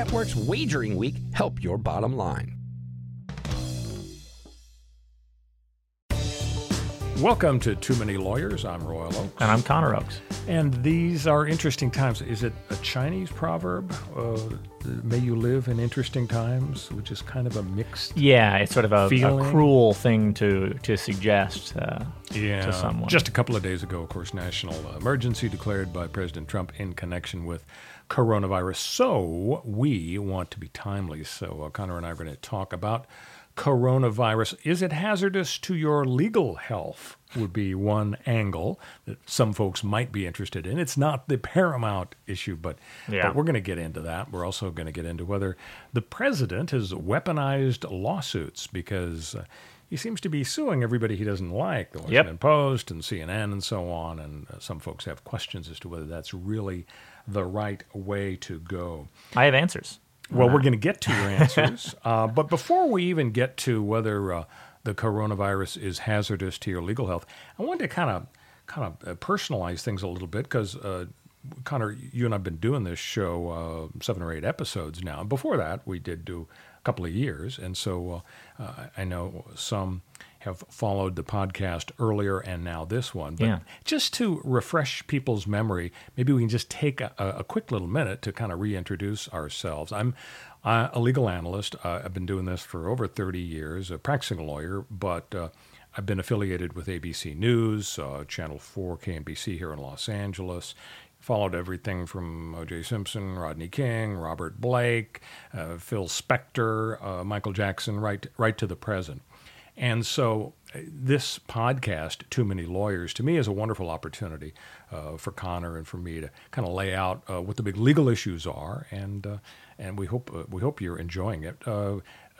Network's Wagering Week help your bottom line. Welcome to Too Many Lawyers. I'm Royal Oakes. And I'm Connor Oakes. And these are interesting times. Is it a Chinese proverb? Uh, may you live in interesting times, which is kind of a mixed. Yeah, it's sort of a, a cruel thing to to suggest uh, Yeah. to someone. Just a couple of days ago, of course, national emergency declared by President Trump in connection with coronavirus. So we want to be timely. So uh, Connor and I are going to talk about coronavirus. Is it hazardous to your legal health? Would be one angle that some folks might be interested in. It's not the paramount issue, but, Yeah. but we're going to get into that. We're also going to get into whether the president has weaponized lawsuits because uh, he seems to be suing everybody he doesn't like, the Washington Post and CNN and so on. And uh, some folks have questions as to whether that's really the right way to go. I have answers. Well, we're going to get to your answers. uh, but before we even get to whether uh, the coronavirus is hazardous to your legal health, I wanted to kind of kind of uh, personalize things a little bit because uh, Connor, you and I've been doing this show uh, seven or eight episodes now. Before that, we did do couple of years, and so uh, uh, I know some have followed the podcast earlier and now this one. But Yeah. just to refresh people's memory, maybe we can just take a, a quick little minute to kind of reintroduce ourselves. I'm a legal analyst. Uh, I've been doing this for over 30 years, a practicing lawyer, but uh, I've been affiliated with ABC News, uh, Channel 4, KNBC here in Los Angeles. Followed everything from O.J. Simpson, Rodney King, Robert Blake, uh, Phil Spector, uh, Michael Jackson, right, right to the present. And so, uh, this podcast, Too Many Lawyers, to me is a wonderful opportunity uh, for Connor and for me to kind of lay out uh, what the big legal issues are, and uh, and we hope uh, we hope you're enjoying it.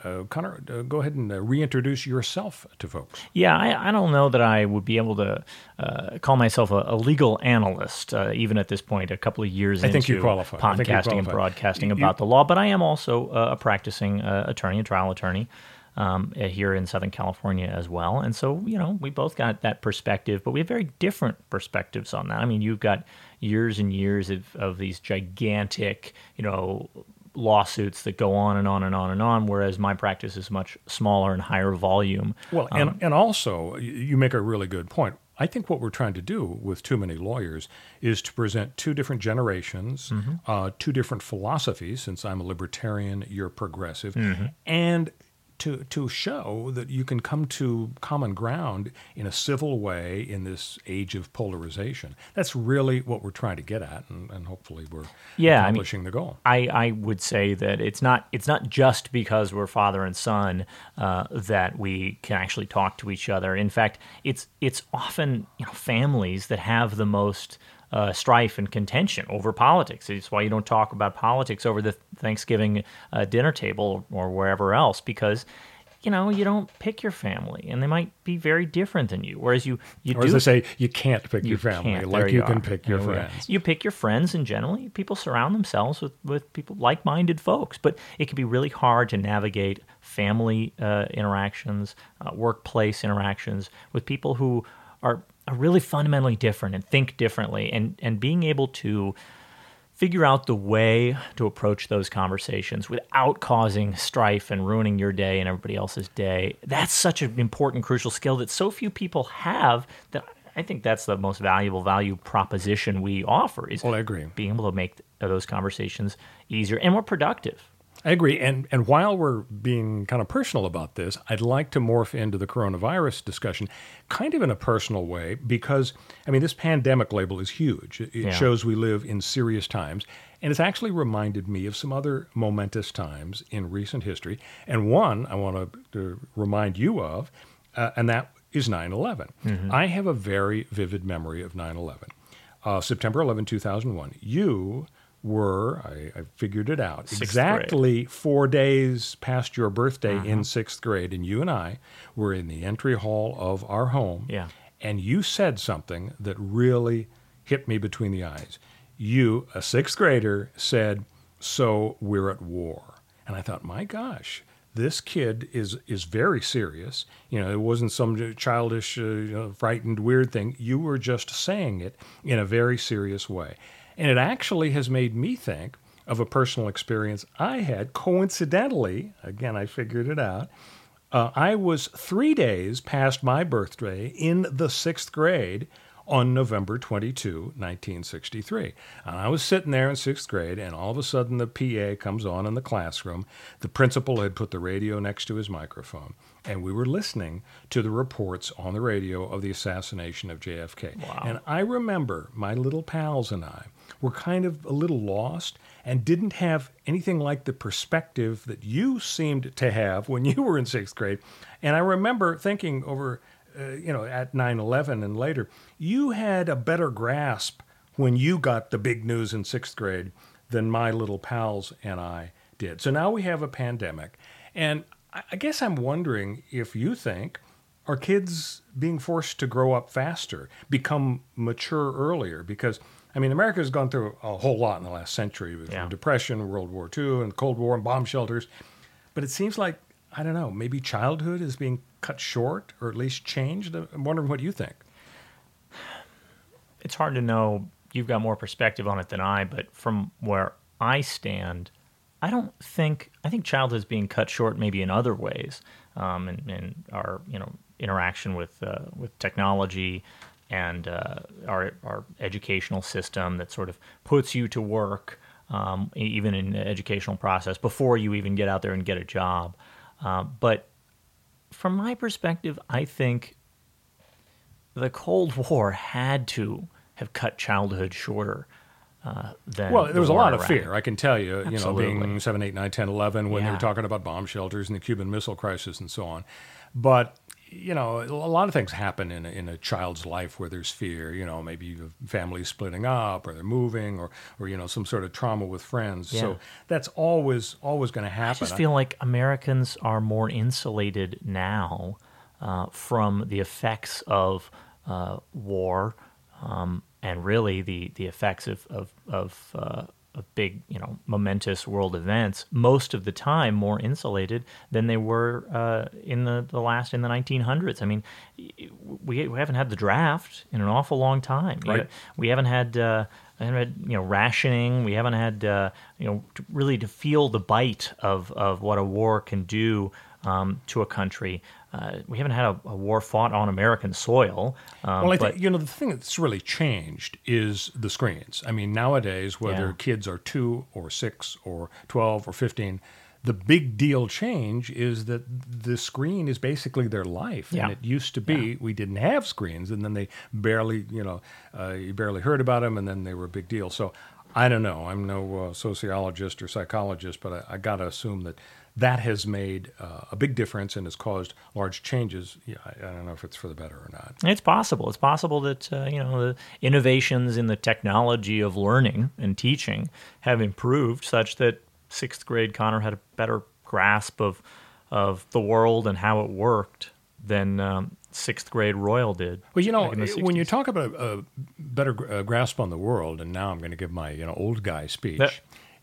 Uh, Connor, uh, go ahead and uh, reintroduce yourself to folks. Yeah, I, I don't know that I would be able to uh, call myself a, a legal analyst, uh, even at this point, a couple of years I into think you qualify. Think you podcasting and broadcasting You- about the law. But I am also uh, a practicing uh, attorney, a trial attorney. Um, uh, here in Southern California as well. And so, you know, we both got that perspective, but we have very different perspectives on that. I mean, you've got years and years of, of these gigantic, you know, lawsuits that go on and on and on and on, whereas my practice is much smaller and higher volume. Well, and, um, and also, you make a really good point. I think what we're trying to do with Too Many Lawyers is to present two different generations, mm-hmm. uh, two different philosophies, since I'm a libertarian, you're progressive, mm-hmm. and to, to show that you can come to common ground in a civil way in this age of polarization. That's really what we're trying to get at, and, and hopefully we're Yeah, I mean- accomplishing the goal. I, I would say that it's not it's not just because we're father and son uh, that we can actually talk to each other. In fact, it's it's often you know families that have the most uh, strife and contention over politics. It's why you don't talk about politics over the Thanksgiving uh, dinner table or wherever else because you know, you don't pick your family, and they might be very different than you. Whereas you, you or do. as they say, you can't pick you your family like There you, can pick your friends. You pick your friends, and generally, people surround themselves with, with people like minded folks. But it can be really hard to navigate family uh, interactions, uh, workplace interactions with people who are, are really fundamentally different and think differently, and, and being able to figure out the way to approach those conversations without causing strife and ruining your day and everybody else's day. That's such an important, crucial skill that so few people have that I think that's the most valuable value proposition we offer is Well, I agree. being able to make those conversations easier and more productive. I agree. And and while we're being kind of personal about this, I'd like to morph into the coronavirus discussion kind of in a personal way because I mean this pandemic label is huge. It, Yeah. shows we live in serious times. And it's actually reminded me of some other momentous times in recent history. And one I want to, to remind you of, uh, and that is 9 11. I have a very vivid memory of 9 11. Uh, September 11, 2001. You were, I, I figured it out, Sixth exactly four days past your birthday in sixth grade. And you and I were in the entry hall of our home. Yeah. And you said something that really hit me between the eyes. You, a sixth grader, said, So we're at war. And I thought, my gosh, this kid is is very serious. You know, it wasn't some childish, uh, you know, frightened, weird thing. You were just saying it in a very serious way, and it actually has made me think of a personal experience I had. Coincidentally, again, I figured it out. Uh, I was three days past my birthday in the sixth grade on November 22, 1963. And I was sitting there in sixth grade, and all of a sudden the PA comes on in the classroom. The principal had put the radio next to his microphone, and we were listening to the reports on the radio of the assassination of JFK. Wow. And I remember my little pals and I were kind of a little lost and didn't have anything like the perspective that you seemed to have when you were in sixth grade. And I remember thinking over, uh, you know, at 9 11 and later, you had a better grasp when you got the big news in sixth grade than my little pals and I did. So now we have a pandemic. And I guess I'm wondering if you think are kids being forced to grow up faster, become mature earlier? Because, I mean, America has gone through a whole lot in the last century with Yeah. the Depression, World War II, and Cold War, and bomb shelters. But it seems like, I don't know, maybe childhood is being cut short or at least changed. I'm wondering what you think. it's hard to know. You've got more perspective on it than I, but from where I stand, I don't think I think childhood is being cut short maybe in other ways, um, in, in our you know interaction with uh, with technology and uh, our our educational system that sort of puts you to work um, even in the educational process before you even get out there and get a job. Uh, but from my perspective, I think the Cold War had to have cut childhood shorter uh, than. Well, there was a lot of fear. I can tell you, you know, Absolutely. being 7, 8, 9, 10, 11, when they Yeah. were talking about bomb shelters and the Cuban Missile Crisis and so on. But, you know, a lot of things happen in a, in a child's life where there's fear. You know, maybe the family's splitting up or they're moving or, or you know, some sort of trauma with friends. Yeah. So that's always, always going to happen. I just feel like Americans are more insulated now uh, from the effects of uh, war um, and really the, the effects of, of, of, uh, of big, you know, momentous world events, most of the time more insulated than they were uh, in the, the last, in the 1900s. I mean, we, we haven't had the draft in an awful long time. Right. we haven't had uh, I haven't had you know rationing. We haven't had uh, you know to really to feel the bite of of what a war can do um, to a country. Uh, we haven't had a, a war fought on American soil. Um, Well, I but think you know the thing that's really changed is the screens. I mean, nowadays, whether Yeah. kids are two or six or twelve or fifteen, the big deal change is that the screen is basically their life. Yeah. And it used to be we didn't have screens, and then they barely, you know, uh, you barely heard about them, and then they were a big deal. So I don't know. I'm no uh, sociologist or psychologist, but I, I got to assume that that has made uh, a big difference and has caused large changes. Yeah, I, I don't know if it's for the better or not. It's possible. It's possible that uh, you know the innovations in the technology of learning and teaching have improved such that sixth grade Connor had a better grasp of of the world and how it worked than um, sixth grade Royal did. Well, you know, the when you talk about a, a better uh, grasp on the world, and now I'm going to give my you know old guy speech. Yep.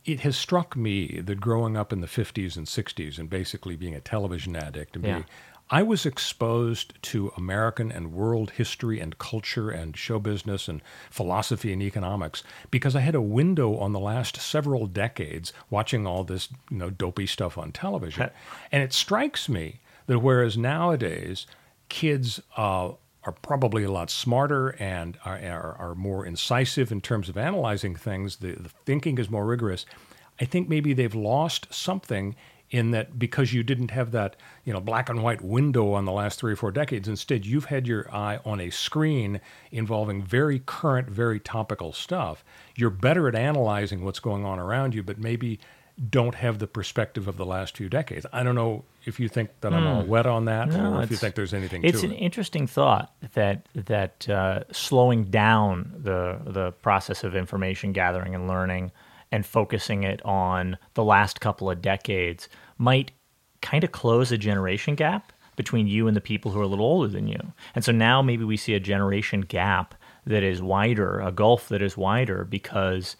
It has struck me that growing up in the 50s and 60s and basically being a television addict and Yeah. being, I was exposed to American and world history and culture and show business and philosophy and economics because I had a window on the last several decades watching all this you know dopey stuff on television. and it strikes me that whereas nowadays kids uh, are probably a lot smarter and are, are, are more incisive in terms of analyzing things. The, the thinking is more rigorous. I think maybe they've lost something in that because you didn't have that you know black and white window on the last three or four decades. Instead, you've had your eye on a screen involving very current, very topical stuff. You're better at analyzing what's going on around you, but maybe don't have the perspective of the last few decades. I don't know if you think that I'm all wet on that, Hmm. No, or if you think there's anything to it. It's an it. interesting thought that that uh, slowing down the the process of information gathering and learning and focusing it on the last couple of decades might kind of close a generation gap between you and the people who are a little older than you. And so now maybe we see a generation gap that is wider, a gulf that is wider because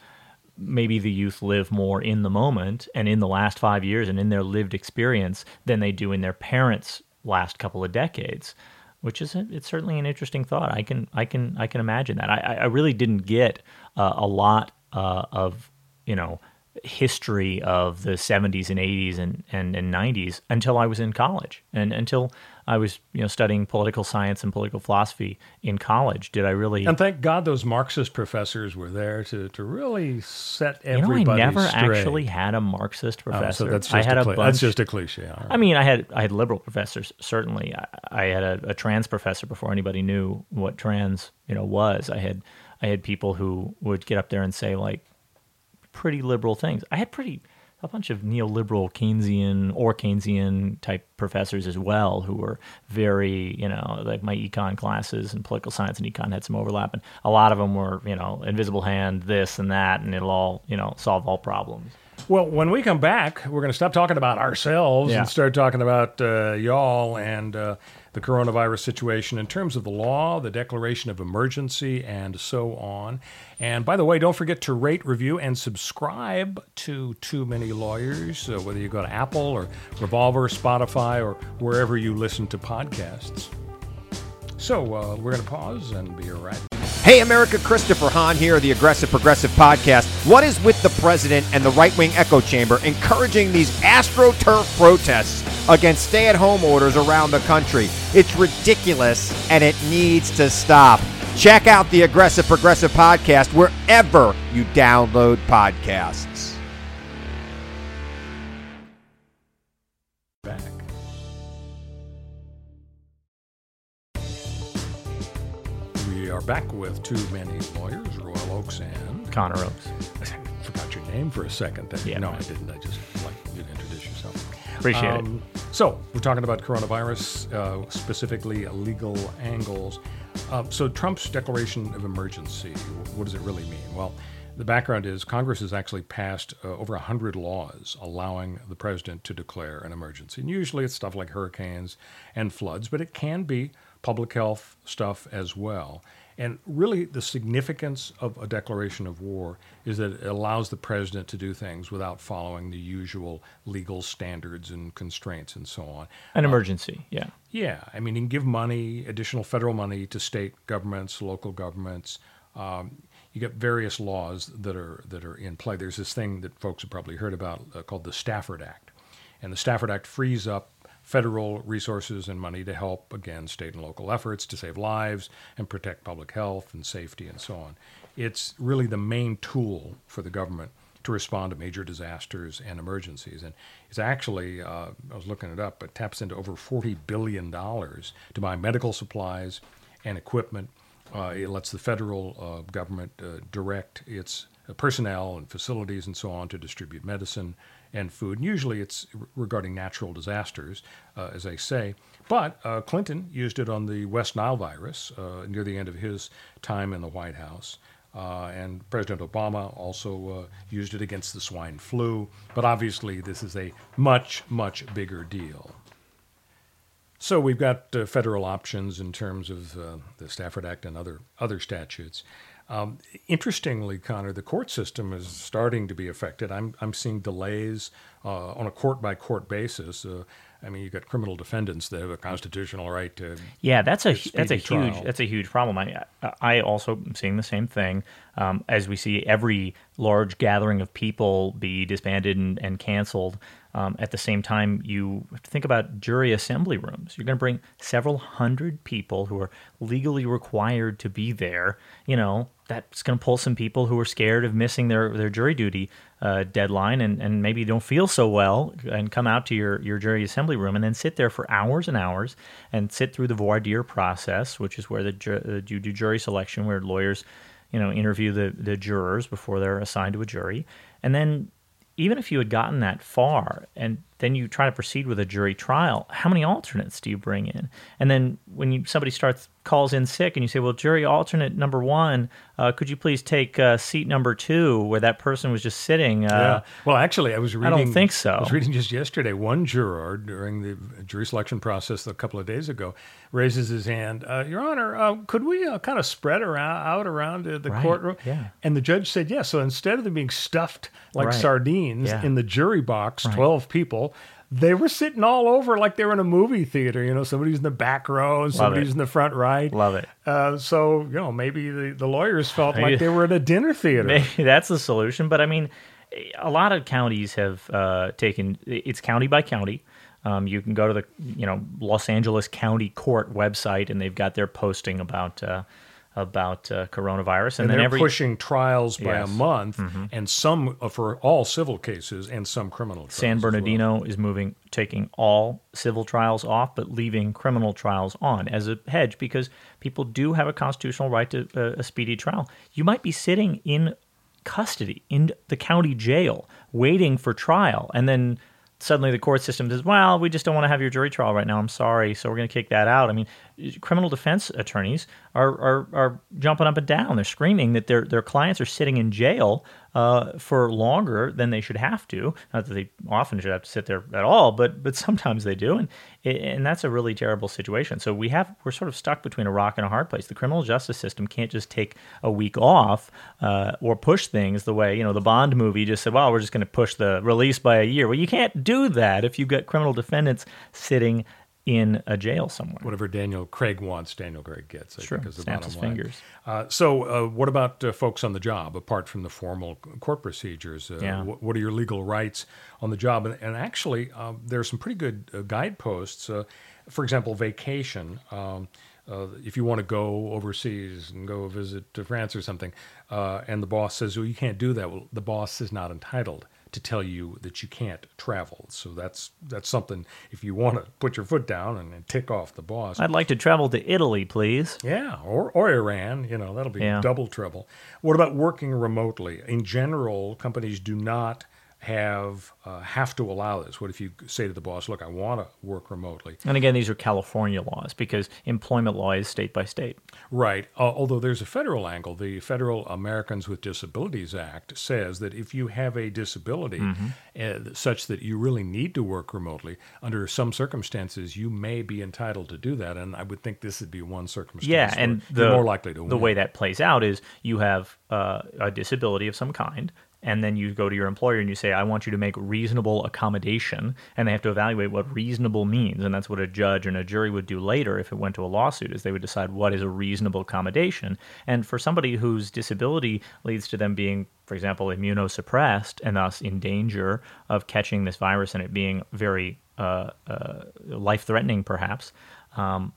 maybe the youth live more in the moment and in the last five years and in their lived experience than they do in their parents' last couple of decades. Which is it's certainly an interesting thought. I can I can I can imagine that. I, I really didn't get uh, a lot uh, of you know history of the 70s and 80s and, and, and 90s until I was in college and until I was you know studying political science and political philosophy in college. Did I really? And thank God those Marxist professors were there to, to really set everybody. you know, I never straight. actually had a Marxist Oh, professor. so that's just I had a cli- bunch. that's just a cliche. right. I mean, I had I had liberal professors certainly. I, I had a, a trans professor before anybody knew what trans you know was. I had I had people who would get up there and say like pretty liberal things. I had pretty a bunch of neoliberal Keynesian or Keynesian type professors as well who were very, you know, like my econ classes and political science and econ had some overlap, and a lot of them were, you know, invisible hand, this and that, and it'll all, you know, solve all problems. Well, when we come back, we're going to stop talking about ourselves Yeah. and start talking about uh, y'all and uh, the coronavirus situation in terms of the law, the declaration of emergency, and so on. And by the way, don't forget to rate, review, and subscribe to Too Many Lawyers, uh, whether you go to Apple or Revolver, Spotify, or wherever you listen to podcasts. So uh, we're going to pause and be right Hey, America, Christopher Hahn here, the Aggressive Progressive Podcast. What is with the president and the right wing echo chamber encouraging these AstroTurf protests against stay at home orders around the country? It's ridiculous and it needs to stop. Check out the Aggressive Progressive Podcast wherever you download podcasts. Back with Too Many Lawyers, Royal Oakes and Connor Oakes. I forgot your name for a second. Then. Yeah. No, I didn't. I just like you to introduce yourself. Appreciate it. Um, So we're talking about coronavirus, uh, specifically legal angles. Uh, so Trump's declaration of emergency, what does it really mean? Well, the background is Congress has actually passed uh, over 100 laws allowing the president to declare an emergency. And usually it's stuff like hurricanes and floods, but it can be public health stuff as well. And really, the significance of a declaration of war is that it allows the president to do things without following the usual legal standards and constraints and so on. An emergency, yeah. Yeah, I mean, you can give money, additional federal money to state governments, local governments. Um, you get various laws that are that are in play. There's this thing that folks have probably heard about uh, called the Stafford Act, and the Stafford Act frees up federal resources and money to help again state and local efforts to save lives and protect public health and safety and so on. It's really the main tool for the government to respond to major disasters and emergencies. And it's actually, uh, I was looking it up, it taps into over $40 billion to buy medical supplies and equipment. Uh, it lets the federal uh, government uh, direct its personnel and facilities and so on to distribute medicine and food. And usually it's regarding natural disasters, uh, as I say. But uh, Clinton used it on the West Nile virus uh, near the end of his time in the White House. Uh, and President Obama also uh, used it against the swine flu. But obviously, this is a much, much bigger deal. So we've got uh, federal options in terms of the Stafford Act and other other statutes. Um, interestingly, Connor, the court system is starting to be affected. I'm I'm seeing delays uh, on a court by court basis. Uh, I mean, you've got criminal defendants that have a constitutional right to. Yeah, that's a that's a huge trial. that's a huge problem. I I also am seeing the same thing um, as we see every large gathering of people be disbanded and, and canceled. Um, at the same time, you think about jury assembly rooms. You're going to bring several hundred people who are legally required to be there. You know, that's going to pull some people who are scared of missing their, their jury duty uh, deadline and, and maybe don't feel so well and come out to your, your jury assembly room and then sit there for hours and hours and sit through the voir dire process, which is where the ju- uh, you do jury selection, where lawyers, you know, interview the, the jurors before they're assigned to a jury. And then even if you had gotten that far and then you try to proceed with a jury trial, how many alternates do you bring in? And then when you, somebody starts calls in sick and you say, "Well, jury alternate number one, uh, could you please take uh, seat number two where that person was just sitting?" Uh, Yeah. Well, actually, I was reading. I don't think so. I was reading just yesterday. One juror during the jury selection process a couple of days ago raises his hand. Uh, Your Honor, uh, could we uh, kind of spread around out around uh, the Right, courtroom? yeah. And the judge said yes. So instead of them being stuffed like Right. sardines Yeah. in the jury box, Right. twelve people. They were sitting all over like they were in a movie theater. You know, somebody's in the back row and somebody's in the front right. Love it. Uh, so you know, maybe the, the lawyers felt Maybe- like they were at a dinner theater. Maybe that's the solution. But I mean, a lot of counties have uh, taken it's county by county. Um, you can go to the you know Los Angeles County Court website, and they've got their posting about uh, about uh, coronavirus, and, and then they're every pushing trials by Yes. a month, Mm-hmm. and some uh, for all civil cases and some criminal. Trials San as well. Bernardino is moving, taking all civil trials off, but leaving criminal trials on as a hedge because people do have a constitutional right to uh, a speedy trial. You might be sitting in custody in the county jail waiting for trial, and then suddenly the court system says, "Well, we just don't want to have your jury trial right now. I'm sorry, so we're going to kick that out." I mean, criminal defense attorneys are, are are jumping up and down. They're screaming that their their clients are sitting in jail uh, for longer than they should have to. Not that they often should have to sit there at all, but but sometimes they do, and and that's a really terrible situation. So we have we're sort of stuck between a rock and a hard place. The criminal justice system can't just take a week off uh, or push things the way you know the Bond movie just said. Well, we're just going to push the release by a year. Well, you can't do that if you've got criminal defendants sitting in a jail somewhere. Whatever Daniel Craig wants, Daniel Craig gets. I Sure, think is the snaps his line. fingers. Uh, so, uh, what about uh, folks on the job, apart from the formal court procedures? Uh, Yeah. wh- what are your legal rights on the job? And, and actually, um, there are some pretty good uh, guideposts. Uh, for example, vacation. Um, uh, if you want to go overseas and go visit to France or something, uh, and the boss says, "Well, you can't do that," well, the boss is not entitled to tell you that you can't travel. So that's that's something. If you want to put your foot down and, and tick off the boss, I'd like to travel to Italy, please. yeah, or, or Iran, you know, that'll be Yeah. double trouble. What about working remotely? In general, companies do not have uh, have to allow this. What if you say to the boss, "Look, I want to work remotely." And again, these are California laws because employment law is state by state. Right. Uh, although there's a federal angle, the Federal Americans with Disabilities Act says that if you have a disability uh, such that you really need to work remotely, under some circumstances, you may be entitled to do that. And I would think this would be one circumstance. Yeah, and the more likely to the win. way that plays out is you have uh, a disability of some kind, and then you go to your employer and you say, "I want you to make reasonable accommodation," and they have to evaluate what reasonable means, and that's what a judge and a jury would do later if it went to a lawsuit, is they would decide what is a reasonable accommodation. And for somebody whose disability leads to them being, for example, immunosuppressed and thus in danger of catching this virus and it being very uh, uh, life-threatening, perhaps. Um,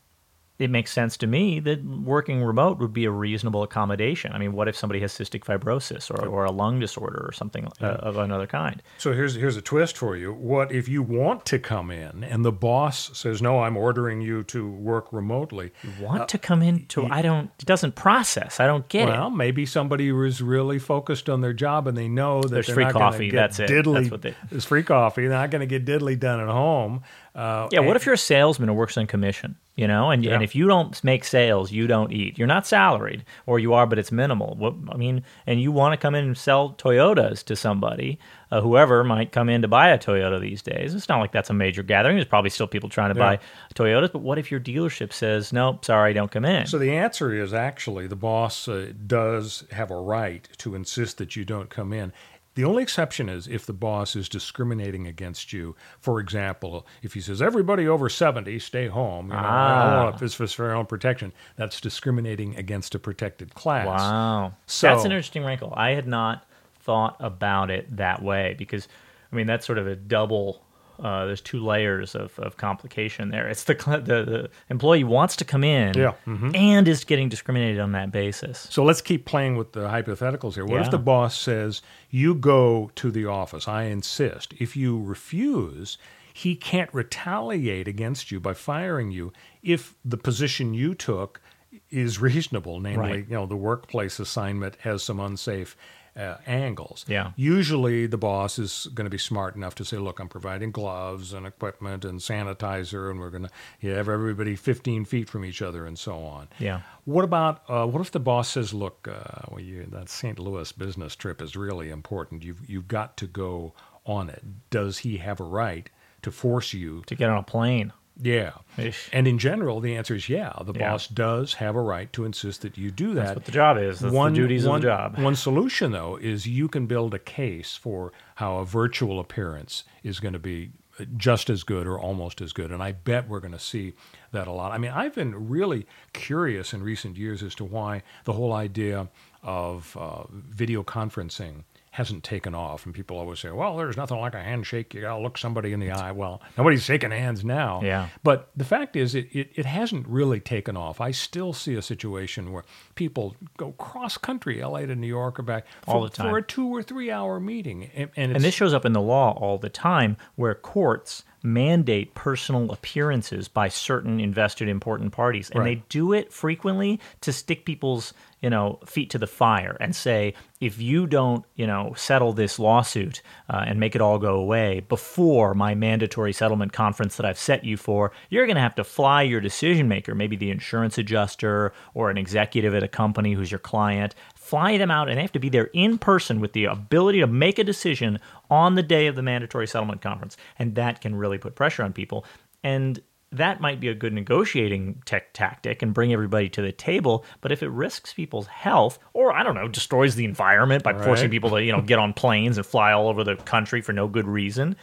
it makes sense to me that working remote would be a reasonable accommodation. I mean, what if somebody has cystic fibrosis or, or a lung disorder or something uh, of another kind? So here's here's a twist for you. What if you want to come in and the boss says, "No, I'm ordering you to work remotely." You Want to come into? I don't. It doesn't process. I don't get Well, it. Well, maybe somebody was really focused on their job and they know that There's they're free not coffee, Get that's it. Diddly, That's what they- There's free coffee. They're not going to get diddly done at home. Uh, Yeah, what if you're a salesman who works on commission? You know, and and if you don't make sales, you don't eat. You're not salaried, or you are, but it's minimal. What I mean, and you want to come in and sell Toyotas to somebody, uh, whoever might come in to buy a Toyota these days. It's not like that's a major gathering. There's probably still people trying to Yeah. buy Toyotas. But what if your dealership says, "Nope, sorry, don't come in"? So the answer is actually the boss uh, does have a right to insist that you don't come in. The only exception is if the boss is discriminating against you. For example, if he says everybody over seventy stay home, you know, I Ah. is for your own protection. That's discriminating against a protected class. Wow. So that's an interesting wrinkle. I had not thought about it that way because, I mean, that's sort of a double. Uh, there's two layers of, of complication there. It's the, the the employee wants to come in, Yeah, mhm. and is getting discriminated on that basis. So let's keep playing with the hypotheticals here. What Yeah. if the boss says, You go to the office, I insist. If you refuse, he can't retaliate against you by firing you if the position you took is reasonable, namely, Right. you know, the workplace assignment has some unsafe uh, angles. Yeah. Usually the boss is going to be smart enough to say, look, I'm providing gloves and equipment and sanitizer, and we're going to have everybody 15 feet from each other and so on. Yeah. What about uh, what if the boss says, "Look, uh, well, you, that St. Louis business trip is really important. You've you've got to go on it." Does he have a right to force you To get on a plane. Yeah. Ish. And in general, the answer is yeah. The Yeah. boss does have a right to insist that you do that. That's what the job is. That's the duties of the one- job. One solution, though, is you can build a case for how a virtual appearance is going to be just as good or almost as good. And I bet we're going to see that a lot. I mean, I've been really curious in recent years as to why the whole idea of uh, video conferencing hasn't taken off. And people always say, well, there's nothing like a handshake. You got to look somebody in the eye. Well, nobody's shaking hands now. Yeah. But the fact is, it, it, it hasn't really taken off. I still see a situation where people go cross country, LA to New York or back, for, All the time. for a two or three hour meeting. And, and, And this shows up in the law all the time where courts mandate personal appearances by certain invested important parties and Right. they do it frequently to stick people's you know feet to the fire and say if you don't you know settle this lawsuit uh, and make it all go away before my mandatory settlement conference that I've set you for you're going to have to fly your decision maker maybe the insurance adjuster or an executive at a company who's your client fly them out and they have to be there in person with the ability to make a decision on the day of the mandatory settlement conference. And that can really put pressure on people. And that might be a good negotiating tech tactic and bring everybody to the table. But if it risks people's health or i don't know destroys the environment by forcing people to you know get on planes and fly all over the country for no good reason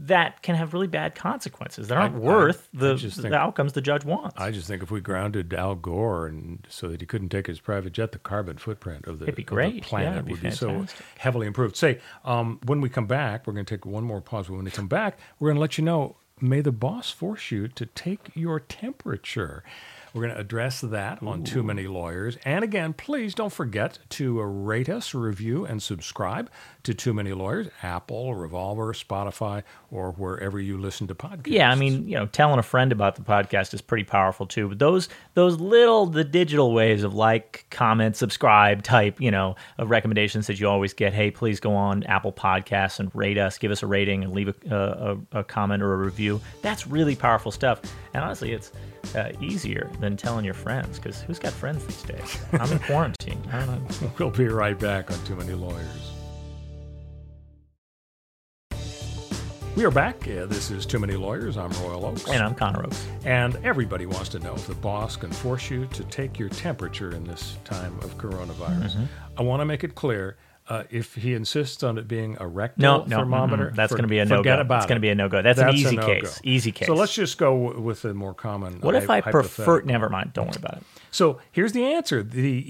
that can have really bad consequences that aren't I- worth I the, just think- outcomes the judge wants I just think if we grounded Al Gore and so that he couldn't take his private jet, the carbon footprint of the, of the great. Yeah, planet it'd be be so heavily improved. Say, um, when we come back, we're going to take one more pause. But when we come back, we're going to let you know may the boss force you to take your temperature. We're going to address that on Too Many Lawyers. And again, please don't forget to rate us, review, and subscribe to Too Many Lawyers, Apple, Revolver, Spotify, or wherever you listen to podcasts. Yeah, I mean, you know, telling a friend about the podcast is pretty powerful too. But those those little the digital ways of like, comment, subscribe type, you know, of recommendations that you always get. Hey, please go on Apple Podcasts and rate us, give us a rating, and leave a, a, a comment or a review. That's really powerful stuff. And honestly, it's uh, easier than telling your friends because who's got friends these days? I'm in quarantine. I don't know. We'll be right back on Too Many Lawyers. We are back. Uh, this is Too Many Lawyers. I'm Royal Oakes. And I'm Connor Oakes. And everybody wants to know if the boss can force you to take your temperature in this time of coronavirus. Mm-hmm. I want to make it clear. Uh, if he insists on it being a rectal No, no, thermometer, mm-mm. That's gonna be a no-go. Forget about It's gonna be a no-go. That's an easy case. Easy case. So let's just go w- with the more common. What if I prefer? Never mind. Don't worry about it. So here's the answer. The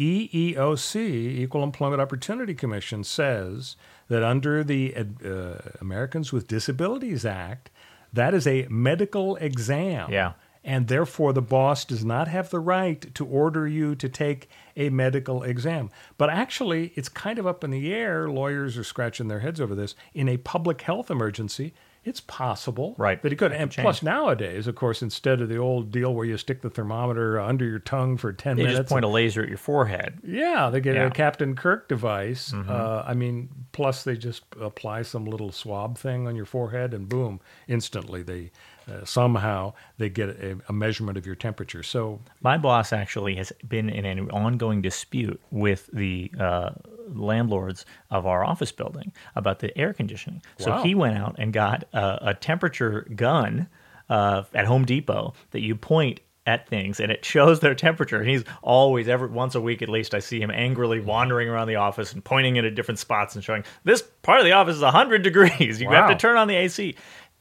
EEOC, Equal Employment Opportunity Commission, says that under the uh, Americans with Disabilities Act, that is a medical exam. Yeah. And therefore, the boss does not have the right to order you to take a medical exam. But actually, it's kind of up in the air. Lawyers are scratching their heads over this. In a public health emergency, it's possible Right. that he could. And plus, nowadays, of course, instead of the old deal where you stick the thermometer under your tongue for 10 They minutes. just point a laser at your forehead. yeah, they get Yeah. Mm-hmm. a Captain Kirk device. Uh, I mean, plus they just apply some little swab thing on your forehead, and boom, instantly they uh, somehow they get a, a measurement of your temperature. So My boss actually has been in an ongoing dispute with the uh, landlords of our office building about the air conditioning. So Wow. he went out and got a, a temperature gun uh, at Home Depot that you point at things and it shows their temperature. He's always, every once a week at least, I see him angrily wandering around the office and pointing it at different spots and showing this part of the office is 100 degrees. You have to turn on the AC.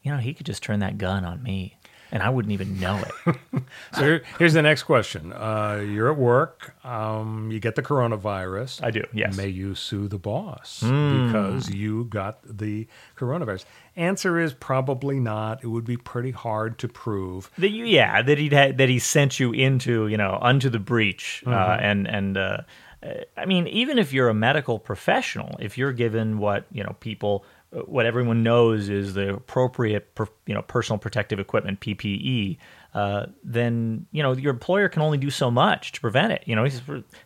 You know, he could just turn that gun on me and I wouldn't even know it. So here, here's the next question. Uh, you're at work. Um, you get the coronavirus. I do, yes. May you sue the boss because you got the coronavirus? Answer is probably not. It would be pretty hard to prove. That you, yeah, that he had that he sent you into, you know, unto the breach, uh, Mm-hmm. and and uh, uh, I mean, even if you're a medical professional, if you're given what you know people, uh, what everyone knows is the appropriate, you know, personal protective equipment (PPE), uh, then you know your employer can only do so much to prevent it. You know,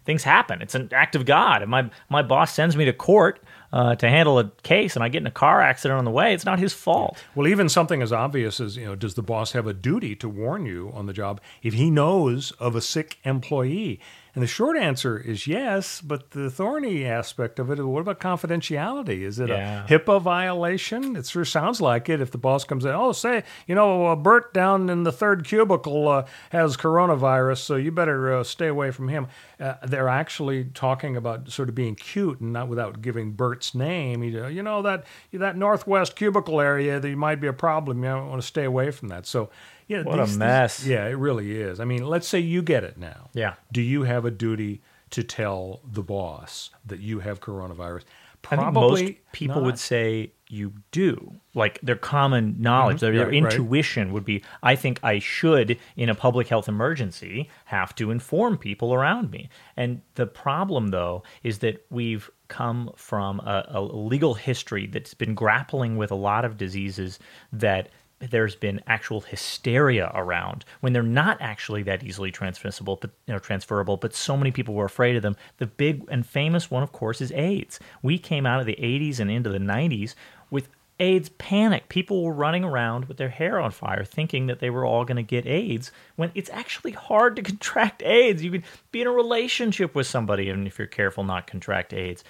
things happen. It's an act of God. If my my boss sends me to court uh, to handle a case, and I get in a car accident on the way, it's not his fault. Well, even something as obvious as, you know, does the boss have a duty to warn you on the job if he knows of a sick employee? And the short answer is yes, but the thorny aspect of it is what about confidentiality? Is it Yeah. a HIPAA violation? It sure sounds like it if the boss comes in, oh, say, you know, uh, Bert down in the third cubicle uh, has coronavirus, so you better uh, stay away from him. Uh, they're actually talking about sort of being cute and not without giving Bert's name. You know, you know that that northwest cubicle area, there might be a problem. You know, want to stay away from that. So, yeah, What a these- these- mess. yeah, it really is. I mean, let's say you get it now. Yeah. Do you have a duty to tell the boss that you have coronavirus? I think most people would say you do. Like their common knowledge, their, their Right, right. intuition would be, I think I should, in a public health emergency, have to inform people around me. And the problem, though, is that we've come from a, a legal history that's been grappling with a lot of diseases that there's been actual hysteria around when they're not actually that easily transmissible but you know transferable but so many people were afraid of them the big and famous one of course is aids we came out of the 80s and into the 90s with AIDS panic. People were running around with their hair on fire thinking that they were all going to get AIDS when it's actually hard to contract AIDS. You could be in a relationship with somebody and if you're careful not contract AIDS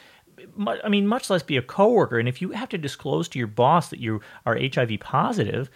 I mean, much less be a coworker. And if you have to disclose to your boss that you are HIV positive,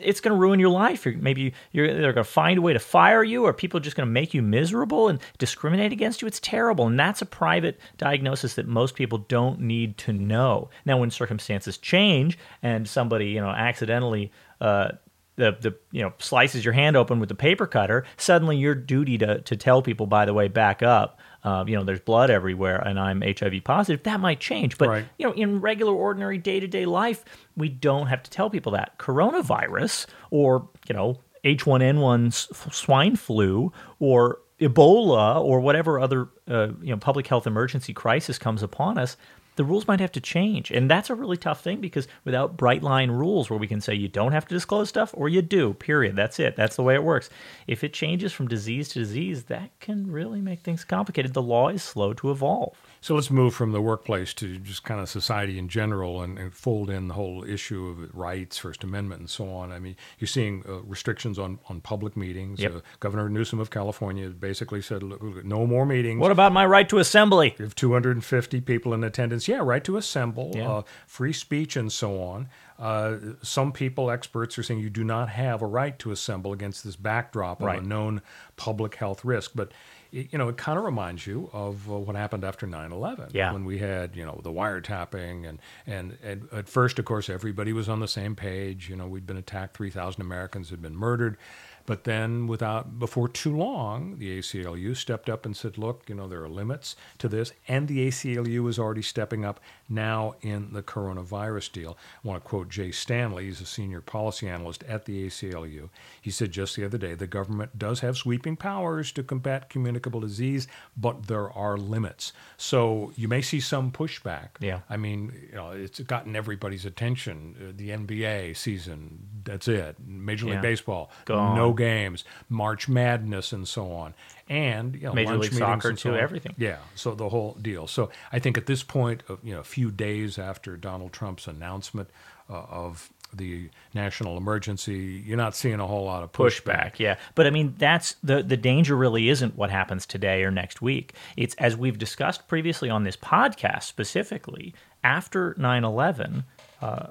it's going to ruin your life. Maybe you're they're going to find a way to fire you, or people are just going to make you miserable and discriminate against you. It's terrible, and that's a private diagnosis that most people don't need to know. Now, when circumstances change and somebody you know accidentally. Uh, the, the you know slices your hand open with the paper cutter suddenly your duty to, to tell people by the way back up uh, you know there's blood everywhere and i'm hiv positive that might change but Right. you know in regular ordinary day-to-day life we don't have to tell people that coronavirus or you know H1N1 swine flu or ebola or whatever other uh, you know public health emergency crisis comes upon us the rules might have to change. And that's a really tough thing because without bright line rules where we can say you don't have to disclose stuff or you do period that's it. That's the way it works. If it changes from disease to disease that can really make things complicated. The law is slow to evolve So let's move from the workplace to just kind of society in general and, and fold in the whole issue of rights, First Amendment, and so on. I mean, you're seeing uh, restrictions on, on public meetings. Yep. Uh, Governor Newsom of California basically said, look, look, no more meetings. what about my right to assembly You have 250 people in attendance. Yeah, right to assemble, Yeah. uh, free speech, and so on. Uh, some people, experts, are saying you do not have a right to assemble against this backdrop of Right. a known public health risk. But you know, it kind of reminds you of uh, what happened after 9/11, Yeah. when we had you know the wiretapping, and, and and at first, of course, everybody was on the same page. You know, we'd been attacked, 3,000 Americans had been murdered. But then, without before too long, the ACLU stepped up and said, "Look, you know there are limits to this," and the ACLU is already stepping up now in the coronavirus deal. I want to quote Jay Stanley; he's a senior policy analyst at the ACLU. He said just the other day, the government does have sweeping powers to combat communicable disease, but there are limits. So you may see some pushback. Yeah. I mean, you know, it's gotten everybody's attention. Uh, the NBA season, that's it. Major League Yeah. Baseball, Gone. no games. March Madness, and so on. And you know, Major League Soccer and so too, on. everything. Yeah, so the whole deal. So I think at this point, of you know, a few days after Donald Trump's announcement uh, of the national emergency, you're not seeing a whole lot of pushback. Yeah, but I mean that's the the danger. Really, isn't what happens today or next week. It's as we've discussed previously on this podcast, specifically after 9/11, uh,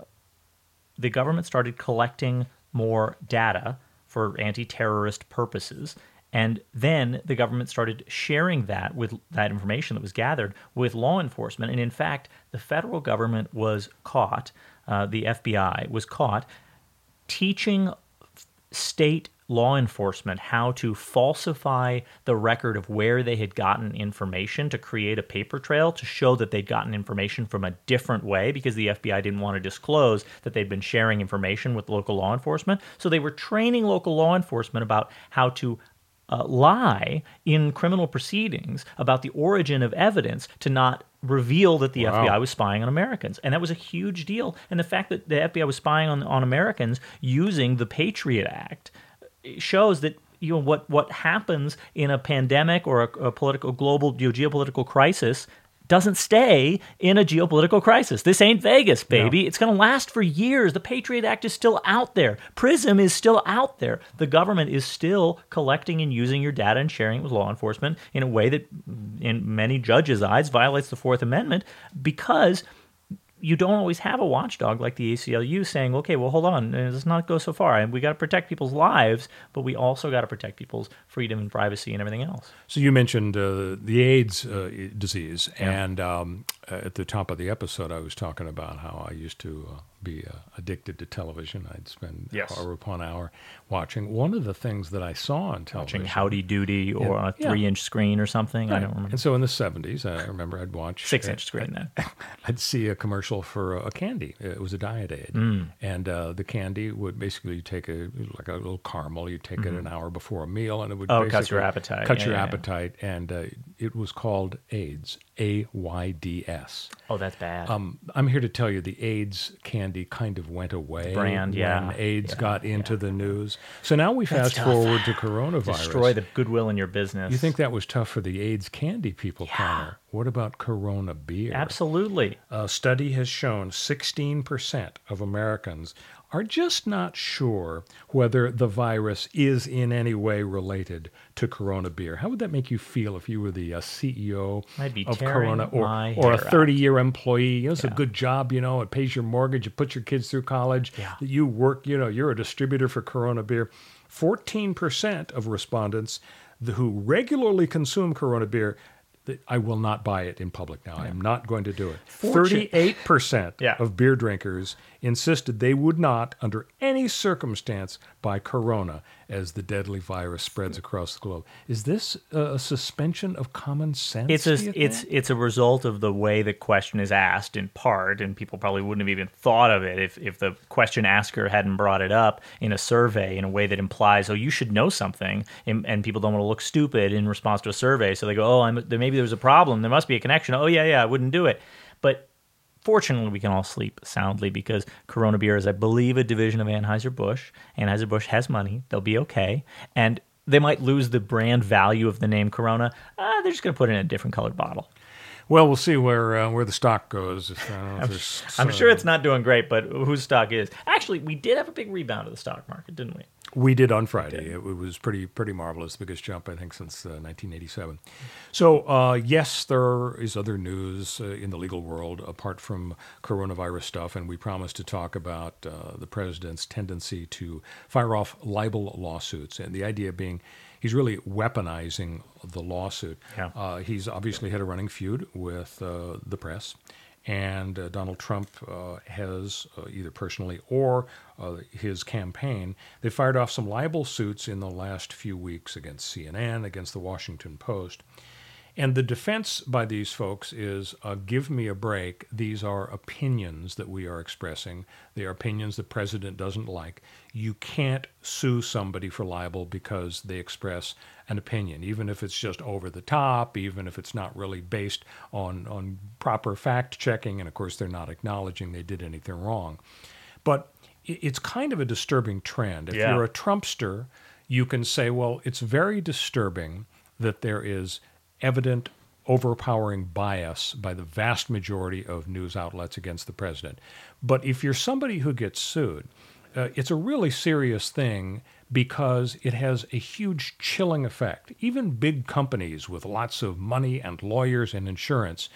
the government started collecting more data for anti-terrorist purposes. And then the government started sharing that with that information that was gathered with law enforcement. And in fact, the federal government was caught, uh, the FBI was caught teaching state law enforcement how to falsify the record of where they had gotten information to create a paper trail to show that they'd gotten information from a different way because the FBI didn't want to disclose that they'd been sharing information with local law enforcement. So they were training local law enforcement about how to uh, lie in criminal proceedings about the origin of evidence to not reveal that the wow. FBI was spying on Americans. And that was a huge deal. And the fact that the FBI was spying on, on Americans using the Patriot Act shows that you know what what happens in a pandemic or a, a political global you know, geopolitical crisis doesn't stay in a geopolitical crisis. This ain't Vegas, baby. No. It's going to last for years. The Patriot Act is still out there. PRISM is still out there. The government is still collecting and using your data and sharing it with law enforcement in a way that, in many judges' eyes, violates the Fourth Amendment because you don't always have a watchdog like the ACLU saying, okay, well, hold on, let's not go so far. And we got to protect people's lives, but we also got to protect people's freedom and privacy and everything else. So you mentioned uh, the AIDS uh, disease, yeah. and um, at the top of the episode, I was talking about how I used to uh, be uh, addicted to television. I'd spend yes. hour upon hour watching. One of the things that I saw on television, watching Howdy Doody or on a three-inch yeah. screen or something. Right. I don't remember. And so in the '70s, I remember I'd watch six-inch screen. Then I'd see a commercial for a, candy. It was a diet aid, mm. and uh, the candy would basically take a like a little caramel. You take mm-hmm. it an hour before a meal, and it would oh cut your appetite. Cut yeah, your appetite, and uh, it was called Ayds. A Y D S. Oh, that's bad. Um, I'm here to tell you the Ayds candy kind of went away. Brand, yeah. When AIDS yeah, got into yeah. the news. So now we fast forward to coronavirus. Destroy the goodwill in your business. You think that was tough for the Ayds candy people, yeah. Connor? What about Corona beer? Absolutely. A study has shown 16% of Americans are just not sure whether the virus is in any way related to Corona beer. How would that make you feel if you were the uh, CEO of Corona or, or a 30 year employee? You know, it's yeah. a good job, you know, it pays your mortgage, it puts your kids through college, yeah. you work, you know, you're a distributor for Corona beer. 14% of respondents who regularly consume Corona beer I will not buy it in public now. Yeah. I am not going to do it. Thirty-eight percent yeah. of beer drinkers insisted they would not, under any circumstance, buy Corona as the deadly virus spreads across the globe. Is this a suspension of common sense? It's a it's it's a result of the way the question is asked, in part, and people probably wouldn't have even thought of it if if the question asker hadn't brought it up in a survey in a way that implies, oh, you should know something, and, and people don't want to look stupid in response to a survey, so they go, oh, I'm, maybe there's a problem, there must be a connection. Oh yeah, yeah, I wouldn't do it, but fortunately, we can all sleep soundly because Corona beer is, I believe, a division of Anheuser-Busch. Anheuser-Busch has money. They'll be okay. And they might lose the brand value of the name Corona. Uh, they're just going to put it in a different colored bottle. Well, we'll see where uh, where the stock goes. I'm, I'm sure it's not doing great, but whose stock is? Actually, we did have a big rebound of the stock market, didn't we? We did on Friday. Did. It, was pretty pretty marvelous. The biggest jump I think since uh, 1987. So uh, yes, there is other news uh, in the legal world apart from coronavirus stuff, and we promised to talk about uh, the president's tendency to fire off libel lawsuits, and the idea being he's really weaponizing the lawsuit. Yeah. Uh, he's obviously had a running feud with uh, the press. And uh, Donald Trump uh, has, uh, either personally or uh, his campaign, they fired off some libel suits in the last few weeks against CNN, against the Washington Post. And the defense by these folks is uh, give me a break. These are opinions that we are expressing. They are opinions the president doesn't like. You can't sue somebody for libel because they express an opinion, even if it's just over the top, even if it's not really based on, on proper fact checking. And of course, they're not acknowledging they did anything wrong. But it's kind of a disturbing trend. If yeah. you're a Trumpster, you can say, well, it's very disturbing that there is evident overpowering bias by the vast majority of news outlets against the president. But if you're somebody who gets sued, uh, it's a really serious thing because it has a huge chilling effect. Even big companies with lots of money and lawyers and insurance,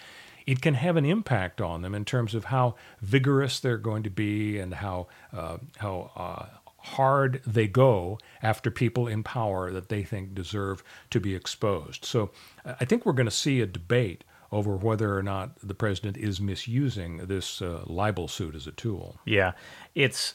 it can have an impact on them in terms of how vigorous they're going to be and how uh, how uh, hard they go after people in power that they think deserve to be exposed. So I think we're going to see a debate over whether or not the president is misusing this uh, libel suit as a tool. Yeah, it's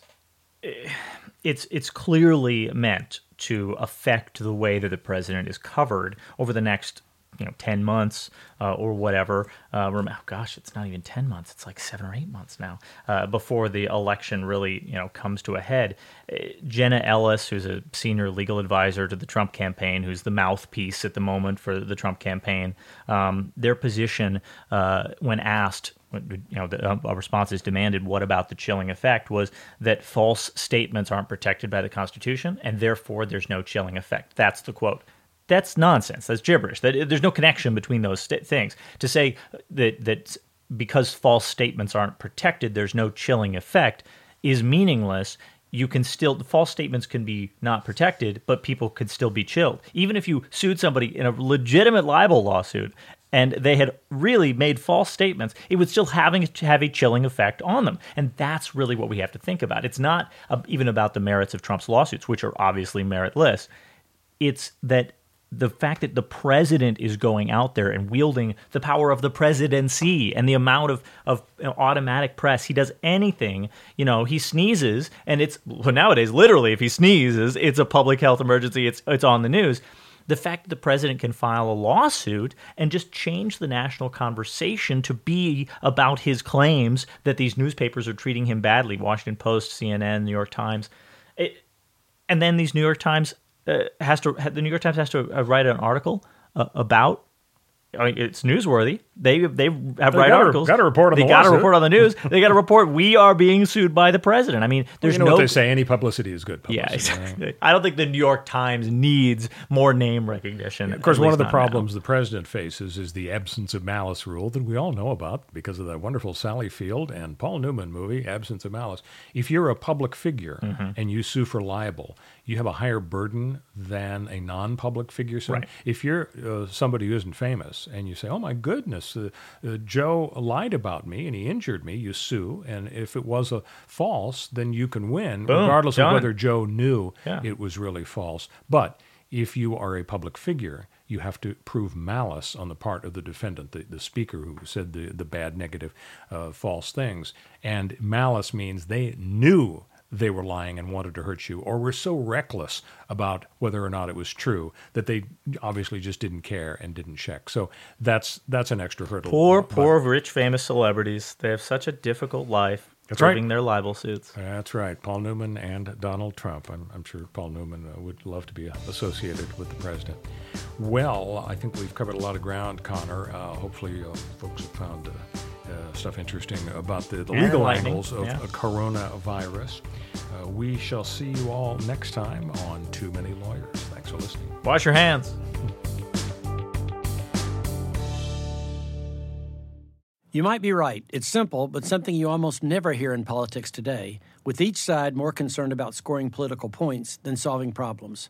it's it's clearly meant to affect the way that the president is covered over the next you know 10 months uh, or whatever uh, oh gosh it's not even 10 months it's like seven or eight months now uh, before the election really you know comes to a head uh, jenna ellis who's a senior legal advisor to the trump campaign who's the mouthpiece at the moment for the trump campaign um, their position uh, when asked you know, the, uh, a response is demanded. What about the chilling effect? Was that false statements aren't protected by the Constitution, and therefore there's no chilling effect. That's the quote that's nonsense. That's gibberish. That there's no connection between those st- things. To say that that because false statements aren't protected, there's no chilling effect is meaningless. You can still false statements can be not protected, but people could still be chilled. Even if you sued somebody in a legitimate libel lawsuit and they had really made false statements, it would still having have a chilling effect on them. And that's really what we have to think about. It's not uh, even about the merits of Trump's lawsuits, which are obviously meritless. It's that the fact that the president is going out there and wielding the power of the presidency and the amount of, of automatic press, he does anything, you know, he sneezes and it's well, nowadays literally if he sneezes, it's a public health emergency, it's it's on the news. The fact that the president can file a lawsuit and just change the national conversation to be about his claims that these newspapers are treating him badly, Washington Post, CNN, New York Times. It, and then these New York Times uh, has to the New York Times has to uh, write an article uh, about. I mean, it's newsworthy. They they have they write articles. Got to report on they the got to report on the news. they got to report we are being sued by the president. I mean, there's well, you know no. What they say any publicity is good. Publicity, yeah, exactly. Right? I don't think the New York Times needs more name recognition. Yeah, of course, one of the problems now. the president faces is the absence of malice rule that we all know about because of that wonderful Sally Field and Paul Newman movie, Absence of Malice. If you're a public figure mm-hmm. and you sue for libel, you have a higher burden than a non-public figure. So right. if you're uh, somebody who isn't famous and you say, "Oh my goodness, uh, uh, Joe lied about me and he injured me," you sue, and if it was a false, then you can win, Boom, regardless done. of whether Joe knew yeah. it was really false. But if you are a public figure, you have to prove malice on the part of the defendant, the, the speaker who said the, the bad, negative, uh, false things. And malice means they knew they were lying and wanted to hurt you, or were so reckless about whether or not it was true that they obviously just didn't care and didn't check. So that's that's an extra hurdle. Poor, poor, rich, famous celebrities. They have such a difficult life. That's right. their libel suits. That's right. Paul Newman and Donald Trump. I'm, I'm sure Paul Newman uh, would love to be associated with the president. Well, I think we've covered a lot of ground, Connor. Uh, hopefully, uh, folks have found uh, uh, stuff interesting about the, the legal angles of yeah. coronavirus. Uh, we shall see you all next time on Too Many Lawyers. Thanks for listening. Wash your hands. You might be right. It's simple, but something you almost never hear in politics today, with each side more concerned about scoring political points than solving problems.